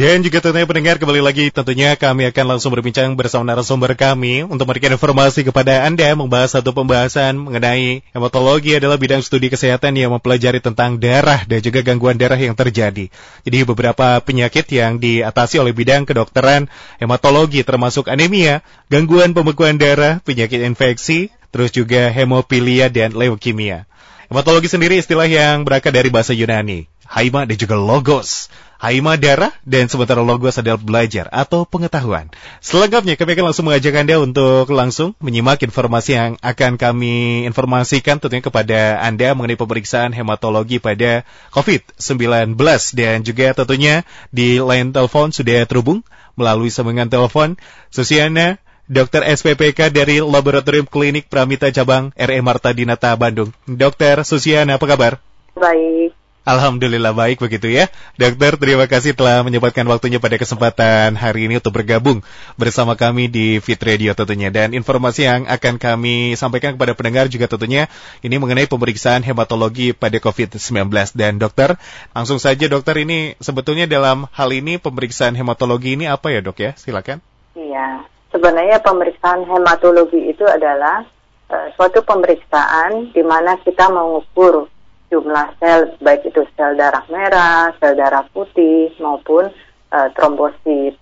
Dan juga tentunya pendengar kembali lagi tentunya kami akan langsung berbincang bersama narasumber kami untuk memberikan informasi kepada Anda membahas satu pembahasan mengenai hematologi adalah bidang studi kesehatan yang mempelajari tentang darah dan juga gangguan darah yang terjadi. Jadi beberapa penyakit yang diatasi oleh bidang kedokteran hematologi termasuk anemia, gangguan pembekuan darah, penyakit infeksi, terus juga hemofilia dan leukemia. Hematologi sendiri istilah yang berakar dari bahasa Yunani, haima dan juga logos. Haima darah dan sementara logos adalah belajar atau pengetahuan. Selengkapnya kami akan langsung mengajak Anda untuk langsung menyimak informasi yang akan kami informasikan tentunya kepada Anda mengenai pemeriksaan hematologi pada COVID-19 dan juga tentunya di line telepon sudah terhubung melalui sambungan telepon Susiana Dokter SPPK dari Laboratorium Klinik Pramita Cabang RE Marta Dinata Bandung. Dokter Susiana, apa kabar? Baik. Alhamdulillah baik begitu ya. Dokter, terima kasih telah menyempatkan waktunya pada kesempatan hari ini untuk bergabung bersama kami di Fit Radio tentunya. Dan informasi yang akan kami sampaikan kepada pendengar juga tentunya ini mengenai pemeriksaan hematologi pada COVID-19. Dan dokter, langsung saja dokter ini sebetulnya dalam hal ini pemeriksaan hematologi ini apa ya dok ya? Silakan. Iya, sebenarnya pemeriksaan hematologi itu adalah uh, suatu pemeriksaan di mana kita mengukur jumlah sel baik itu sel darah merah, sel darah putih maupun uh, trombosit.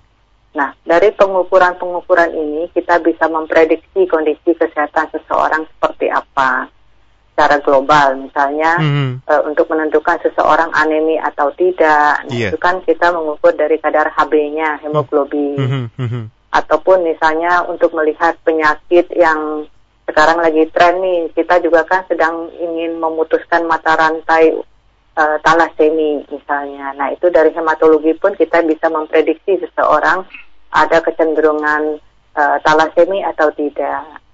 Nah, dari pengukuran-pengukuran ini kita bisa memprediksi kondisi kesehatan seseorang seperti apa secara global. Misalnya mm-hmm. uh, untuk menentukan seseorang anemi atau tidak, nah, yeah. itu kan kita mengukur dari kadar Hb-nya, hemoglobin. Mm-hmm. Mm-hmm. Ataupun misalnya untuk melihat penyakit yang sekarang lagi tren nih, kita juga kan sedang ingin memutuskan mata rantai uh, talasemi misalnya. Nah itu dari hematologi pun kita bisa memprediksi seseorang ada kecenderungan uh, talasemi atau tidak.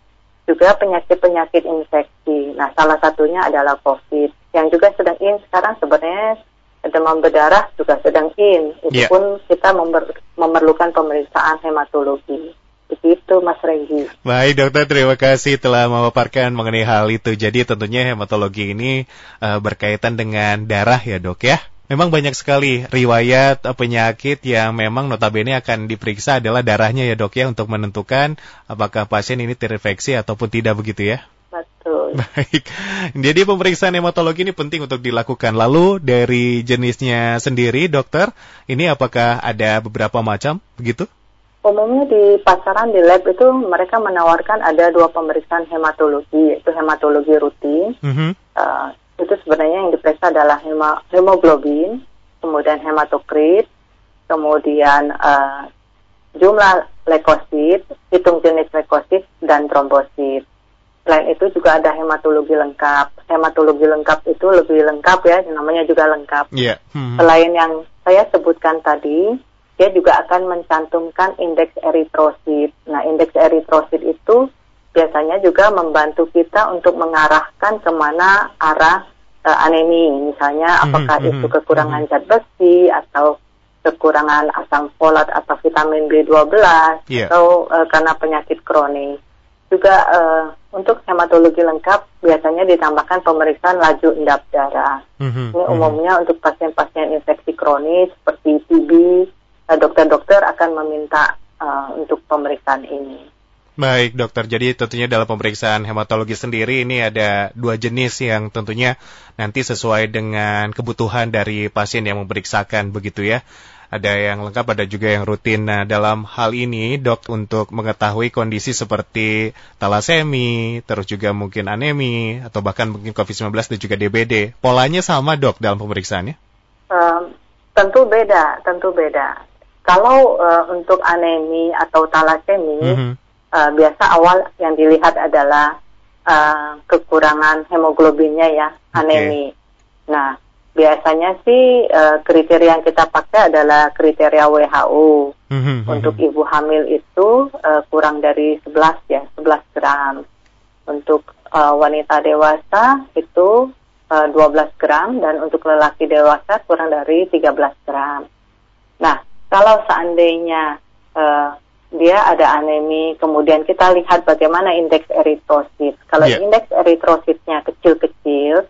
Juga penyakit-penyakit infeksi. Nah salah satunya adalah COVID yang juga sedang in sekarang sebenarnya demam berdarah juga sedang in. Itu yeah. pun kita memerlukan pemeriksaan hematologi. Begitu Mas Renggi. Baik dokter, terima kasih telah memaparkan mengenai hal itu. Jadi tentunya hematologi ini uh, berkaitan dengan darah ya dok ya. Memang banyak sekali riwayat eh, penyakit yang memang notabene akan diperiksa adalah darahnya ya dok ya untuk menentukan apakah pasien ini terinfeksi ataupun tidak begitu ya. Betul. Baik. Jadi pemeriksaan hematologi ini penting untuk dilakukan. Lalu dari jenisnya sendiri dokter, ini apakah ada beberapa macam begitu? Umumnya di pasaran di lab itu mereka menawarkan ada dua pemeriksaan hematologi yaitu hematologi rutin mm-hmm. uh, itu sebenarnya yang diperiksa adalah hema, hemoglobin kemudian hematokrit kemudian uh, jumlah leukosit hitung jenis leukosit dan trombosit selain itu juga ada hematologi lengkap hematologi lengkap itu lebih lengkap ya namanya juga lengkap yeah. mm-hmm. selain yang saya sebutkan tadi dia juga akan mencantumkan indeks eritrosit. Nah, indeks eritrosit itu biasanya juga membantu kita untuk mengarahkan ke mana arah uh, anemi. Misalnya, mhm, apakah mm -hmm, itu kekurangan mm -hmm. zat besi atau kekurangan asam folat atau vitamin B12 yeah. atau uh, karena penyakit kronis. Juga uh, untuk hematologi lengkap biasanya ditambahkan pemeriksaan laju endap darah. Mm -hmm, Ini mhm. umumnya mm -hmm. untuk pasien-pasien infeksi kronis seperti TB, dokter-dokter akan meminta uh, untuk pemeriksaan ini. Baik dokter, jadi tentunya dalam pemeriksaan hematologi sendiri ini ada dua jenis yang tentunya nanti sesuai dengan kebutuhan dari pasien yang memeriksakan begitu ya. Ada yang lengkap, ada juga yang rutin. Nah, dalam hal ini, dok, untuk mengetahui kondisi seperti talasemi, terus juga mungkin anemi, atau bahkan mungkin COVID-19 dan juga DBD, polanya sama, dok, dalam pemeriksaannya? Um, tentu beda, tentu beda. Kalau uh, untuk anemi atau talasemi, mm -hmm. uh, biasa awal yang dilihat adalah uh, kekurangan hemoglobinnya ya, anemi. Okay. Nah, biasanya sih uh, kriteria yang kita pakai adalah kriteria WHO. Mm -hmm. Untuk ibu hamil itu uh, kurang dari 11 ya, 11 gram. Untuk uh, wanita dewasa itu uh, 12 gram dan untuk lelaki dewasa kurang dari 13 gram. Nah, kalau seandainya uh, dia ada anemi, kemudian kita lihat bagaimana indeks eritrosit. Kalau yeah. indeks eritrositnya kecil-kecil,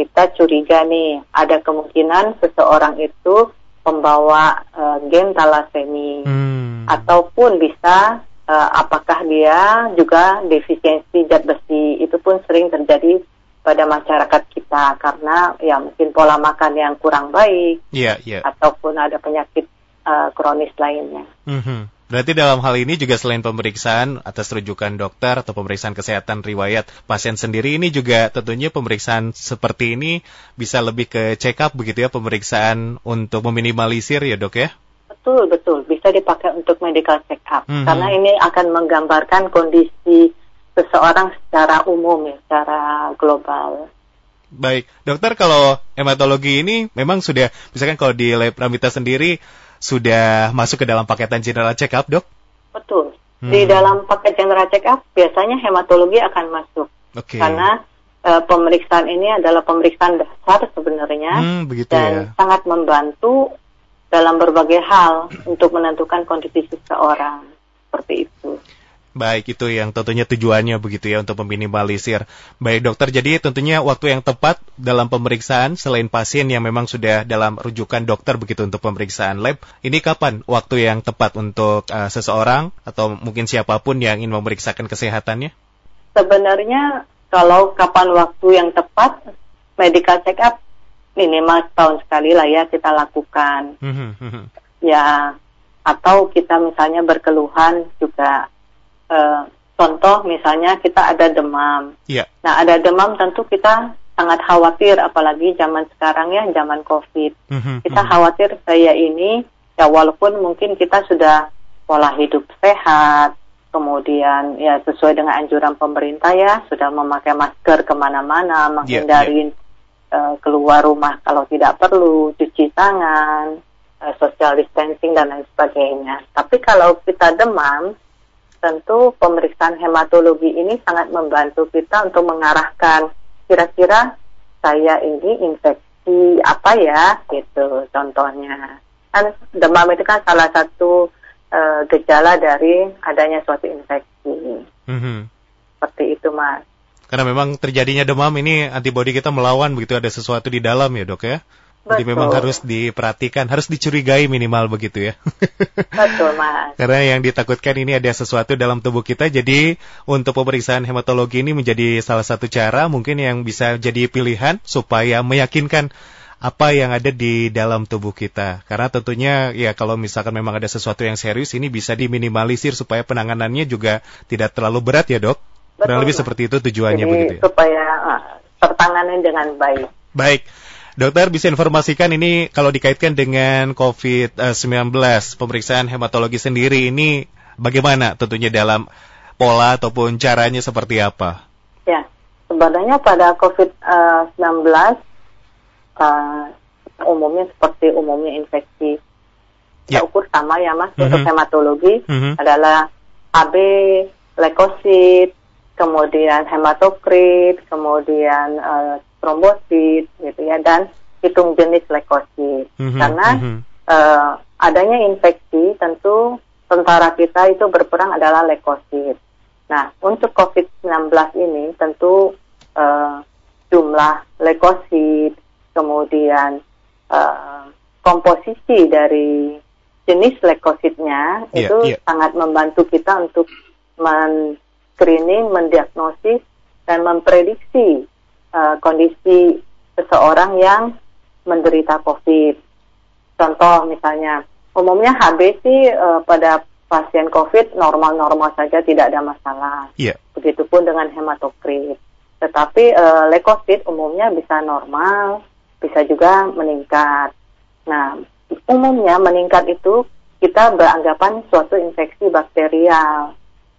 kita curiga nih ada kemungkinan seseorang itu pembawa uh, gen talasemi Hmm. ataupun bisa uh, apakah dia juga defisiensi zat besi itu pun sering terjadi pada masyarakat kita karena ya mungkin pola makan yang kurang baik Iya, iya. ataupun ada penyakit uh, kronis lainnya. Mhm. Berarti dalam hal ini juga selain pemeriksaan atas rujukan dokter atau pemeriksaan kesehatan riwayat pasien sendiri ini juga tentunya pemeriksaan seperti ini bisa lebih ke check up begitu ya pemeriksaan untuk meminimalisir ya dok ya? Betul betul bisa dipakai untuk medical check up Mhm. karena ini akan menggambarkan kondisi seseorang secara umum ya, secara global. Baik, dokter kalau hematologi ini memang sudah misalkan kalau di lab Ramita sendiri sudah masuk ke dalam paketan general check up dok? Betul. Hmm. Di dalam paket general check up biasanya hematologi akan masuk Oke. karena eh, pemeriksaan ini adalah pemeriksaan dasar sebenarnya Hmm, begitu dan ya. sangat membantu dalam berbagai hal untuk menentukan kondisi seseorang seperti itu. Baik, itu yang tentunya tujuannya begitu ya untuk meminimalisir. Baik dokter, jadi tentunya waktu yang tepat dalam pemeriksaan selain pasien yang memang sudah dalam rujukan dokter begitu untuk pemeriksaan lab, ini kapan waktu yang tepat untuk uh, seseorang atau mungkin siapa pun yang ingin memeriksakan kesehatannya? Sebenarnya kalau kapan waktu yang tepat medical check up minimal setahun sekali lah ya kita lakukan. Mhm, mhm. Ya atau kita misalnya berkeluhan juga eh, contoh misalnya kita ada demam. Iya. Nah, ada demam tentu kita sangat khawatir apalagi zaman sekarang ya zaman Covid. Mhm, Kita mhm. khawatir saya ini ya walaupun mungkin kita sudah pola hidup sehat, kemudian ya sesuai dengan anjuran pemerintah ya sudah memakai masker ke mana-mana, menghindari eh, keluar rumah kalau tidak perlu, cuci tangan, eh, social distancing dan lain sebagainya. Tapi kalau kita demam, tentu pemeriksaan hematologi ini sangat membantu kita untuk mengarahkan kira-kira saya ini infeksi apa ya gitu contohnya kan demam itu kan salah satu eh, gejala dari adanya suatu infeksi Mhm. seperti itu mas Karena memang terjadinya demam ini antibodi kita melawan begitu ada sesuatu di dalam ya dok ya? Jadi Betul. memang harus diperhatikan, harus dicurigai minimal begitu ya. betul mas Karena yang ditakutkan ini ada sesuatu dalam tubuh kita, jadi untuk pemeriksaan hematologi ini menjadi salah satu cara mungkin yang bisa jadi pilihan supaya meyakinkan apa yang ada di dalam tubuh kita. Karena tentunya ya kalau misalkan memang ada sesuatu yang serius ini bisa diminimalisir supaya penanganannya juga tidak terlalu berat ya dok. Kurang Betul, lebih Mas. seperti itu tujuannya jadi begitu ya. supaya ah, tertangani dengan baik Baik. Dokter bisa informasikan ini kalau dikaitkan dengan COVID-19, pemeriksaan hematologi sendiri ini bagaimana tentunya dalam pola ataupun caranya seperti apa? Ya, sebenarnya pada COVID-19 uh, umumnya seperti umumnya infeksi Ya. kita ukur sama ya mas Mhm. untuk hematologi Mhm. adalah AB, leukosit, kemudian hematokrit, kemudian uh, trombosit gitu ya dan hitung jenis leukosit Mhm, karena mhm. eh, adanya infeksi tentu tentara kita itu berperang adalah leukosit. Nah, untuk COVID-19 ini tentu eh, jumlah leukosit, kemudian eh, komposisi dari jenis leukositnya Iya, itu iya. sangat membantu kita untuk men-screening, mendiagnosis, dan memprediksi eh, kondisi seseorang yang menderita COVID. Contoh misalnya, umumnya HB sih eh, pada pasien COVID normal-normal saja tidak ada masalah. Iya. Begitupun dengan hematokrit. Tetapi eh, leukosit umumnya bisa normal, bisa juga meningkat. Nah, umumnya meningkat itu kita beranggapan suatu infeksi bakterial.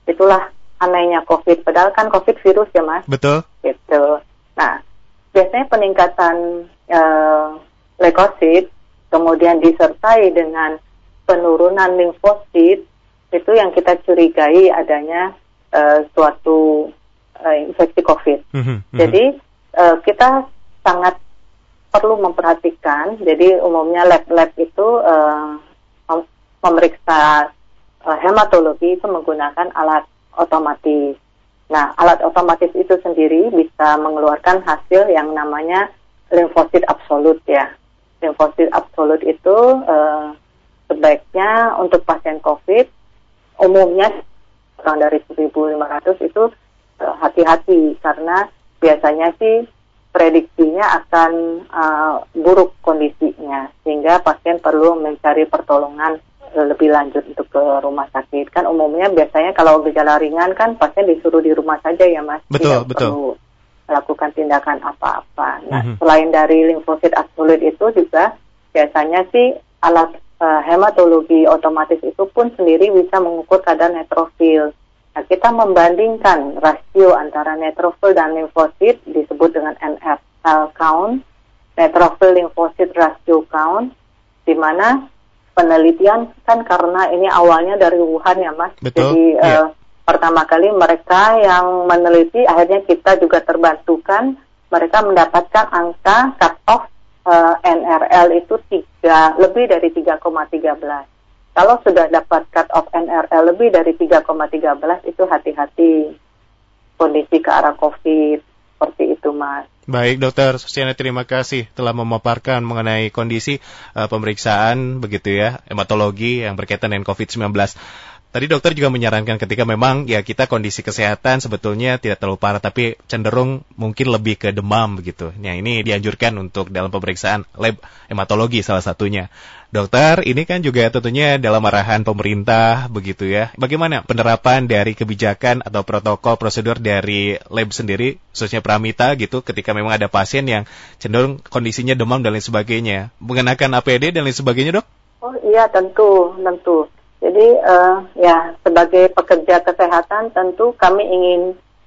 Itulah anehnya COVID. Padahal kan COVID virus ya mas Betul? gitu. Nah, biasanya peningkatan eh, leukosit kemudian disertai dengan penurunan limfosit itu yang kita curigai adanya eh, suatu eh, infeksi COVID. Mhm, mhm. Jadi eh, kita sangat perlu memperhatikan. Jadi umumnya lab-lab itu eh, mem- memeriksa hematologi itu menggunakan alat otomatis. Nah, alat otomatis itu sendiri bisa mengeluarkan hasil yang namanya limfosit absolut ya. limfosit absolut itu uh, sebaiknya untuk pasien COVID umumnya kurang dari 1.500 itu uh, hati-hati karena biasanya sih prediksinya akan uh, buruk kondisinya sehingga pasien perlu mencari pertolongan lebih lanjut untuk ke rumah sakit. Kan umumnya biasanya kalau gejala ringan kan pasien disuruh di rumah saja ya mas. Betul Tidak betul. perlu melakukan tindakan apa-apa. Nah mm -hmm. selain dari limfosit absolut itu juga biasanya sih alat uh, hematologi otomatis itu pun sendiri bisa mengukur kadar neutrofil Nah, kita membandingkan rasio antara neutrophil dan limfosit disebut dengan NF cell count, neutrophil limfosit ratio count, di mana penelitian kan karena ini awalnya dari Wuhan ya Mas. Betul, Jadi yeah. uh, pertama kali mereka yang meneliti akhirnya kita juga terbantukan mereka mendapatkan angka cut off uh, eh, NRL itu tiga lebih dari 3,13. Kalau sudah dapat cut off NRL lebih dari 3,13 itu hati-hati kondisi ke arah COVID seperti itu Mas. Baik dokter Susiana terima kasih telah memaparkan mengenai kondisi uh, pemeriksaan begitu ya hematologi yang berkaitan dengan COVID-19. Tadi dokter juga menyarankan ketika memang ya kita kondisi kesehatan sebetulnya tidak terlalu parah tapi cenderung mungkin lebih ke demam begitu. Nah ini dianjurkan untuk dalam pemeriksaan lab hematologi salah satunya. Dokter, ini kan juga tentunya dalam arahan pemerintah begitu ya. Bagaimana penerapan dari kebijakan atau protokol prosedur dari lab sendiri, khususnya Pramita gitu, ketika memang ada pasien yang cenderung kondisinya demam dan lain sebagainya. Mengenakan APD dan lain sebagainya dok? Oh iya tentu, tentu. Jadi uh, ya sebagai pekerja kesehatan tentu kami ingin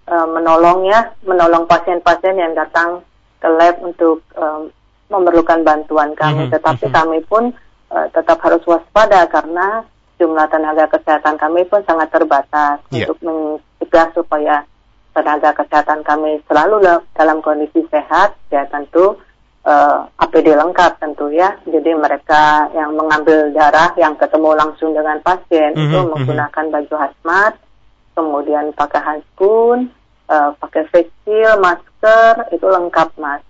uh, menolong ya, menolong pasien-pasien yang datang ke lab untuk um, memerlukan bantuan kami. Mm -hmm. Tetapi mm -hmm. kami pun uh, tetap harus waspada karena jumlah tenaga kesehatan kami pun sangat terbatas yeah. untuk mencegah supaya tenaga kesehatan kami selalu dalam kondisi sehat. Ya tentu uh, eh, APD lengkap tentu ya. Jadi mereka yang mengambil darah yang ketemu langsung dengan pasien mm -hmm, itu mhm. menggunakan mm -hmm. baju hazmat, kemudian pakai handphone, uh, pakai face shield, masker itu lengkap mas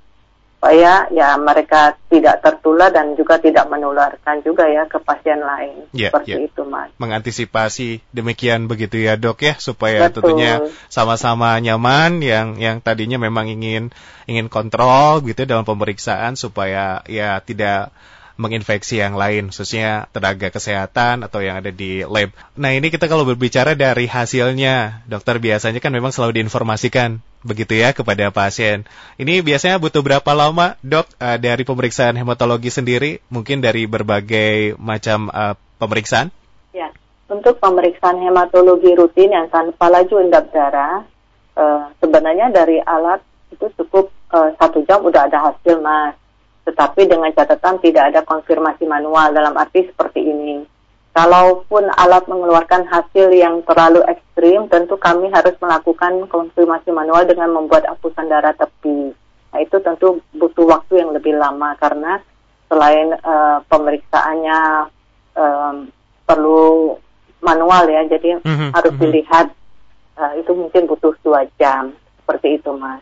supaya ya mereka tidak tertular dan juga tidak menularkan juga ya ke pasien lain yeah, seperti yeah. itu mas. Mengantisipasi demikian begitu ya dok ya supaya Betul. tentunya sama-sama nyaman yang yang tadinya memang ingin ingin kontrol gitu ya dalam pemeriksaan supaya ya tidak menginfeksi yang lain, khususnya tenaga kesehatan atau yang ada di lab. Nah ini kita kalau berbicara dari hasilnya, dokter biasanya kan memang selalu diinformasikan begitu ya kepada pasien. Ini biasanya butuh berapa lama dok uh, dari pemeriksaan hematologi sendiri, mungkin dari berbagai macam uh, pemeriksaan? Ya, untuk pemeriksaan hematologi rutin yang tanpa laju endap darah, uh, sebenarnya dari alat itu cukup satu jam udah ada hasil mas tetapi dengan catatan tidak ada konfirmasi manual dalam arti seperti ini. Kalaupun alat mengeluarkan hasil yang terlalu ekstrim, tentu kami harus melakukan konfirmasi manual dengan membuat apusan darah tepi. Nah itu tentu butuh waktu yang lebih lama karena selain uh, pemeriksaannya um, perlu manual ya, jadi mm-hmm, harus mm-hmm. dilihat uh, itu mungkin butuh dua jam seperti itu mas.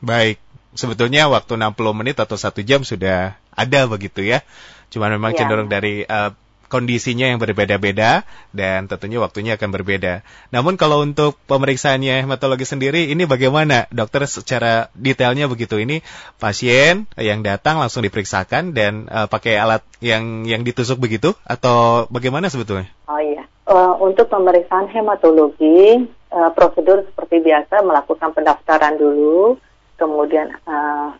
Baik, sebetulnya waktu 60 menit atau satu jam sudah ada begitu ya. Cuma memang ya. cenderung dari uh, kondisinya yang berbeda-beda dan tentunya waktunya akan berbeda. Namun kalau untuk pemeriksaannya hematologi sendiri ini bagaimana dokter secara detailnya begitu ini pasien yang datang langsung diperiksakan dan uh, pakai alat yang yang ditusuk begitu atau bagaimana sebetulnya? Oh iya. Uh, untuk pemeriksaan hematologi uh, prosedur seperti biasa melakukan pendaftaran dulu kemudian uh,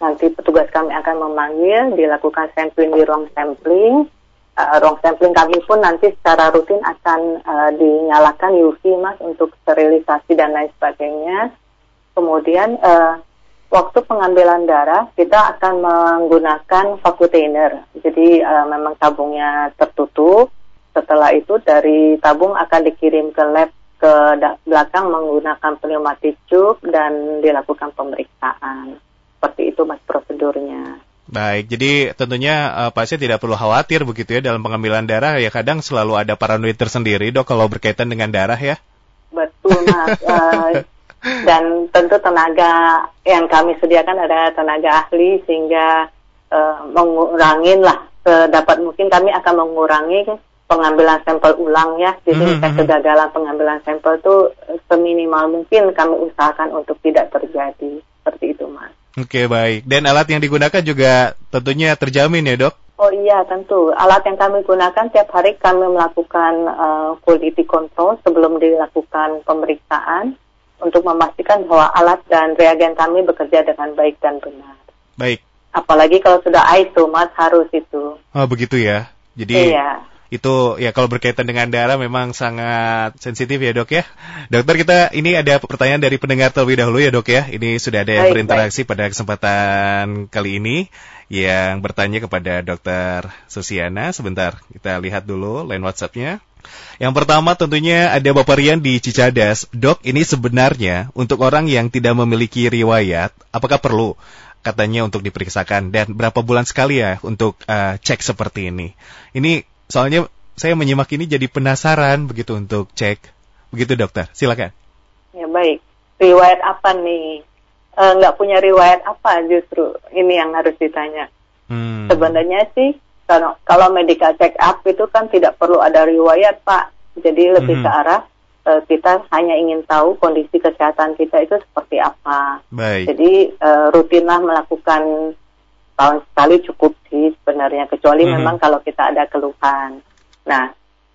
nanti petugas kami akan memanggil, dilakukan sampling di ruang sampling. Uh, ruang sampling kami pun nanti secara rutin akan uh, dinyalakan UV mas untuk sterilisasi dan lain sebagainya. Kemudian uh, waktu pengambilan darah kita akan menggunakan vakutainer. Jadi uh, memang tabungnya tertutup. Setelah itu dari tabung akan dikirim ke lab ke belakang menggunakan pneumatik tube dan dilakukan pemeriksaan. Seperti itu mas prosedurnya. Baik, jadi tentunya uh, pasien tidak perlu khawatir begitu ya dalam pengambilan darah ya kadang selalu ada paranoid tersendiri dok kalau berkaitan dengan darah ya. Betul mas. uh, dan tentu tenaga yang kami sediakan ada tenaga ahli sehingga uh, mengurangin lah sedapat mungkin kami akan mengurangi pengambilan sampel ulang ya. Jadi mm -hmm. kegagalan pengambilan sampel itu seminimal mungkin kami usahakan untuk tidak terjadi. Seperti itu, Mas. Oke, baik. Dan alat yang digunakan juga tentunya terjamin ya, Dok? Oh iya, tentu. Alat yang kami gunakan tiap hari kami melakukan uh, quality control sebelum dilakukan pemeriksaan untuk memastikan bahwa alat dan reagen kami bekerja dengan baik dan benar. Baik. Apalagi kalau sudah ISO, Mas, harus itu. Oh, begitu ya. Jadi iya itu ya kalau berkaitan dengan darah memang sangat sensitif ya dok ya. Dokter kita ini ada pertanyaan dari pendengar terlebih dahulu ya dok ya. Ini sudah ada yang berinteraksi baik. pada kesempatan kali ini yang bertanya kepada dokter Susiana. Sebentar kita lihat dulu line WhatsAppnya. Yang pertama tentunya ada Bapak Rian di Cicadas. Dok, ini sebenarnya untuk orang yang tidak memiliki riwayat, apakah perlu katanya untuk diperiksakan dan berapa bulan sekali ya untuk uh, cek seperti ini? Ini Soalnya saya menyimak ini jadi penasaran begitu untuk cek. Begitu dokter, silakan. Ya baik. Riwayat apa nih? E, nggak punya riwayat apa justru ini yang harus ditanya. Hmm. Sebenarnya sih kalau kalau medical check up itu kan tidak perlu ada riwayat pak. Jadi lebih hmm. ke arah e, kita hanya ingin tahu kondisi kesehatan kita itu seperti apa. Baik. Jadi e, rutinlah melakukan tahun sekali cukup sih sebenarnya kecuali mm-hmm. memang kalau kita ada keluhan. Nah,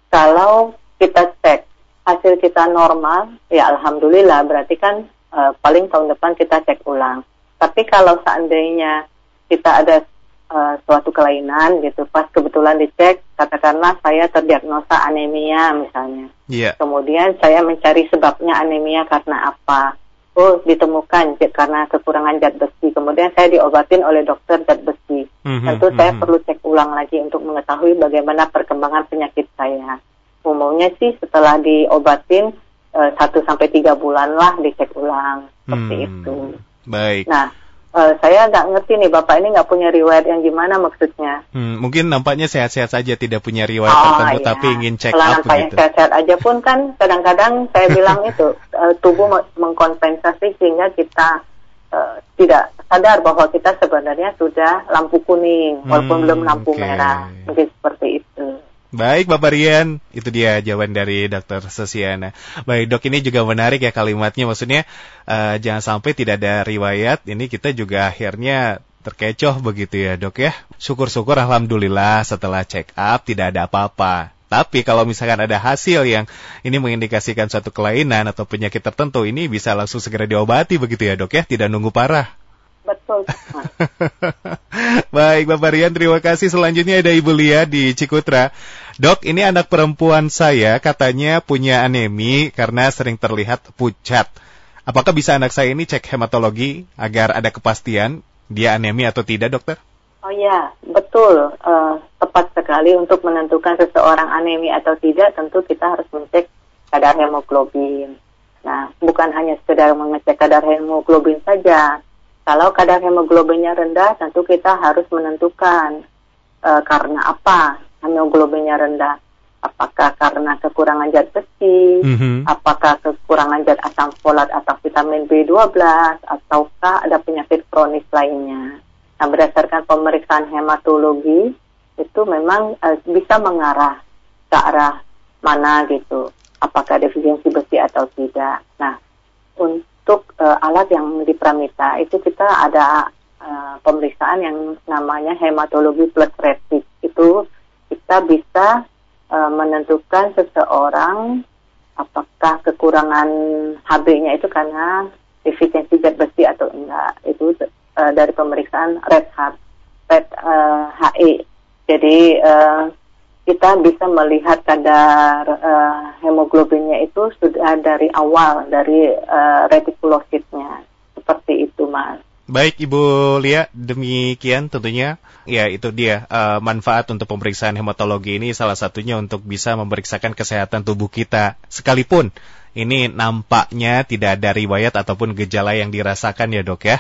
kalau kita cek hasil kita normal, ya alhamdulillah berarti kan uh, paling tahun depan kita cek ulang. Tapi kalau seandainya kita ada uh, suatu kelainan gitu, pas kebetulan dicek, katakanlah saya terdiagnosa anemia misalnya. Yeah. Kemudian saya mencari sebabnya anemia karena apa oh ditemukan karena kekurangan zat besi. Kemudian saya diobatin oleh dokter zat besi. Mm-hmm, Tentu mm-hmm. saya perlu cek ulang lagi untuk mengetahui bagaimana perkembangan penyakit saya. Umumnya sih setelah diobatin eh, satu sampai tiga bulan lah dicek ulang seperti hmm, itu. Baik. Nah uh, saya nggak ngerti nih bapak ini nggak punya riwayat yang gimana maksudnya. Hmm, mungkin nampaknya sehat-sehat saja tidak punya riwayat oh, tertentu iya. tapi ingin cek Setelah up nampaknya sehat-sehat aja pun kan kadang-kadang saya bilang itu uh, tubuh mengkompensasi sehingga kita uh, tidak sadar bahwa kita sebenarnya sudah lampu kuning walaupun hmm, belum lampu okay. merah mungkin seperti itu. Baik Bapak Rian, itu dia jawaban dari Dokter Sosiana. Baik dok, ini juga menarik ya kalimatnya, maksudnya uh, jangan sampai tidak ada riwayat, ini kita juga akhirnya terkecoh begitu ya dok ya. Syukur-syukur Alhamdulillah setelah check up tidak ada apa-apa. Tapi kalau misalkan ada hasil yang ini mengindikasikan suatu kelainan atau penyakit tertentu, ini bisa langsung segera diobati begitu ya dok ya, tidak nunggu parah. Betul. Baik, Bapak Rian, terima kasih. Selanjutnya ada Ibu Lia di Cikutra. Dok, ini anak perempuan saya katanya punya anemi karena sering terlihat pucat. Apakah bisa anak saya ini cek hematologi agar ada kepastian dia anemi atau tidak, dokter? Oh ya, betul. Uh, tepat sekali untuk menentukan seseorang anemi atau tidak, tentu kita harus mengecek kadar hemoglobin. Nah, bukan hanya sekedar mengecek kadar hemoglobin saja, kalau kadar hemoglobinnya rendah, tentu kita harus menentukan e, karena apa hemoglobinnya rendah. Apakah karena kekurangan zat besi, mm-hmm. apakah kekurangan zat asam folat atau vitamin B12, ataukah ada penyakit kronis lainnya. Nah, berdasarkan pemeriksaan hematologi, itu memang e, bisa mengarah ke arah mana gitu, apakah defisiensi besi atau tidak. Nah, untuk untuk uh, alat yang di Pramita itu kita ada uh, pemeriksaan yang namanya hematologi plus rapid. Itu kita bisa uh, menentukan seseorang apakah kekurangan HB-nya itu karena defisiensi zat besi atau enggak. Itu uh, dari pemeriksaan red heart, red uh, HE. Jadi uh, kita bisa melihat kadar uh, hemoglobinnya itu sudah dari awal dari uh, retikulositnya seperti itu mas. Baik Ibu Lia, demikian tentunya ya itu dia uh, manfaat untuk pemeriksaan hematologi ini salah satunya untuk bisa memeriksakan kesehatan tubuh kita sekalipun ini nampaknya tidak ada riwayat ataupun gejala yang dirasakan ya dok ya.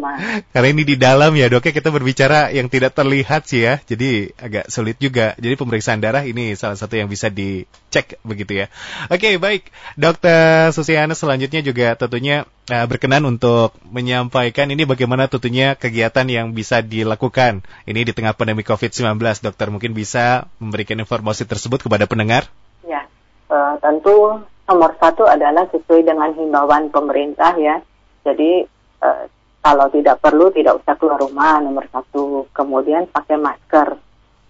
Rumah. Karena ini di dalam ya dok ya kita berbicara yang tidak terlihat sih ya, jadi agak sulit juga. Jadi pemeriksaan darah ini salah satu yang bisa dicek begitu ya. Oke baik, dokter Susiana selanjutnya juga tentunya uh, berkenan untuk menyampaikan ini bagaimana tentunya kegiatan yang bisa dilakukan ini di tengah pandemi COVID-19. Dokter mungkin bisa memberikan informasi tersebut kepada pendengar. Ya, uh, tentu nomor satu adalah sesuai dengan himbauan pemerintah ya. Jadi uh, kalau tidak perlu tidak usah keluar rumah nomor satu. Kemudian pakai masker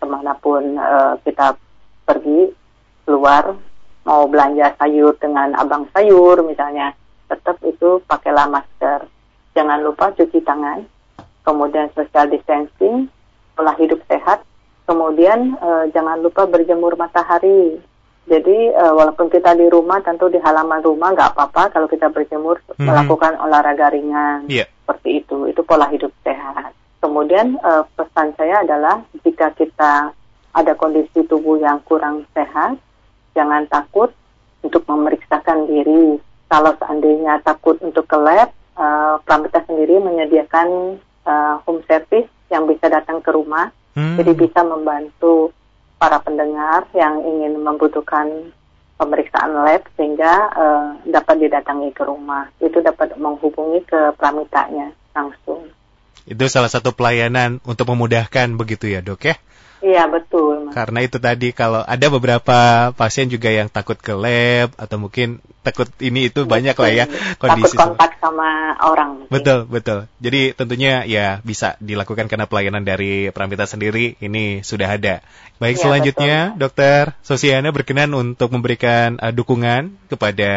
ke mana pun uh, kita pergi keluar mau belanja sayur dengan abang sayur misalnya tetap itu pakailah masker. Jangan lupa cuci tangan. Kemudian social distancing, pola hidup sehat. Kemudian uh, jangan lupa berjemur matahari jadi uh, walaupun kita di rumah, tentu di halaman rumah nggak apa-apa kalau kita berjemur mm-hmm. melakukan olahraga ringan yeah. seperti itu. Itu pola hidup sehat. Kemudian uh, pesan saya adalah jika kita ada kondisi tubuh yang kurang sehat, jangan takut untuk memeriksakan diri. Kalau seandainya takut untuk ke lab, uh, Pramita sendiri menyediakan uh, home service yang bisa datang ke rumah, hmm. jadi bisa membantu para pendengar yang ingin membutuhkan pemeriksaan lab sehingga uh, dapat didatangi ke rumah. Itu dapat menghubungi ke pramitanya langsung. Itu salah satu pelayanan untuk memudahkan begitu ya dok ya? Iya betul. Karena itu tadi kalau ada beberapa pasien juga yang takut ke lab atau mungkin takut ini itu betul. banyak lah ya kondisi. Takut kontak sama orang. Mungkin. Betul betul. Jadi tentunya ya bisa dilakukan karena pelayanan dari Pramita sendiri ini sudah ada. Baik ya, selanjutnya betul. Dokter Sosiana berkenan untuk memberikan uh, dukungan kepada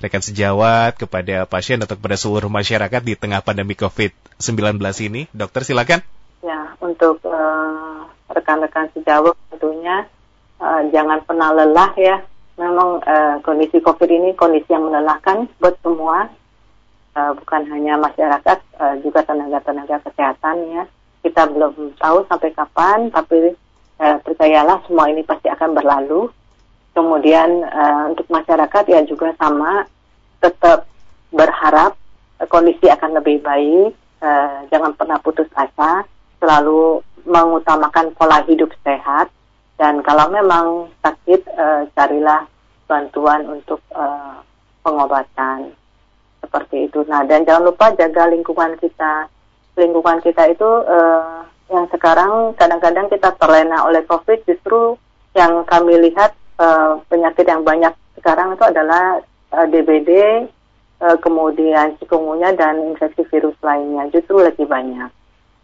rekan sejawat, kepada pasien atau kepada seluruh masyarakat di tengah pandemi COVID-19 ini. Dokter silakan. Ya untuk uh rekan-rekan sejawat tentunya uh, jangan pernah lelah ya. Memang uh, kondisi COVID ini kondisi yang melelahkan buat semua, uh, bukan hanya masyarakat, uh, juga tenaga-tenaga kesehatan ya. Kita belum tahu sampai kapan, tapi uh, percayalah semua ini pasti akan berlalu. Kemudian uh, untuk masyarakat ya juga sama, tetap berharap uh, kondisi akan lebih baik, uh, jangan pernah putus asa, selalu mengutamakan pola hidup sehat dan kalau memang sakit uh, carilah bantuan untuk uh, pengobatan seperti itu. Nah dan jangan lupa jaga lingkungan kita. Lingkungan kita itu uh, yang sekarang kadang-kadang kita terlena oleh COVID justru yang kami lihat penyakit yang banyak sekarang itu adalah DBD, kemudian cikungunya dan infeksi virus lainnya justru lebih banyak.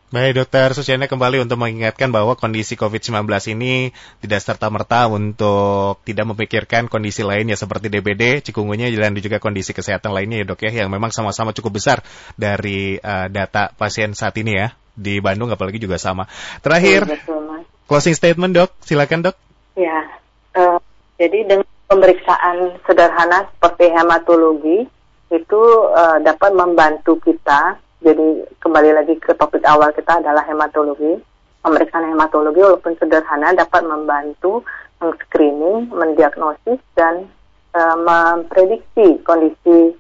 Baik dokter Susiana kembali untuk mengingatkan bahwa kondisi COVID-19 ini tidak serta-merta untuk tidak memikirkan kondisi lainnya seperti DBD, cikungunya dan juga kondisi kesehatan lainnya ya dok ya yang memang sama-sama cukup besar dari uh, data pasien saat ini ya di Bandung apalagi juga sama. Terakhir, betul, closing statement dok, silakan dok. Ya, uh, jadi dengan pemeriksaan sederhana seperti hematologi itu uh, dapat membantu kita jadi kembali lagi ke topik awal kita adalah hematologi. Pemeriksaan hematologi walaupun sederhana dapat membantu meng-screening, mendiagnosis dan uh, memprediksi kondisi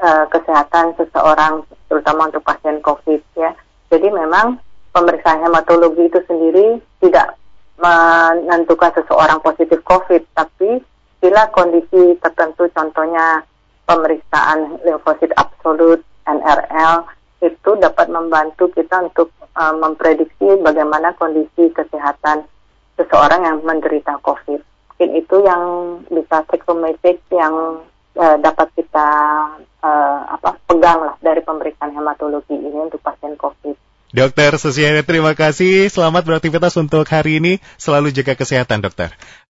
uh, kesehatan seseorang terutama untuk pasien COVID ya. Jadi memang pemeriksaan hematologi itu sendiri tidak menentukan seseorang positif COVID, tapi bila kondisi tertentu contohnya pemeriksaan limfosit absolut NRL itu dapat membantu kita untuk uh, memprediksi bagaimana kondisi kesehatan seseorang yang menderita COVID. Mungkin itu yang bisa take yang uh, dapat kita uh, apa pegang lah dari pemeriksaan hematologi ini untuk pasien COVID. Dokter Susiana, terima kasih. Selamat beraktivitas untuk hari ini. Selalu jaga kesehatan, dokter.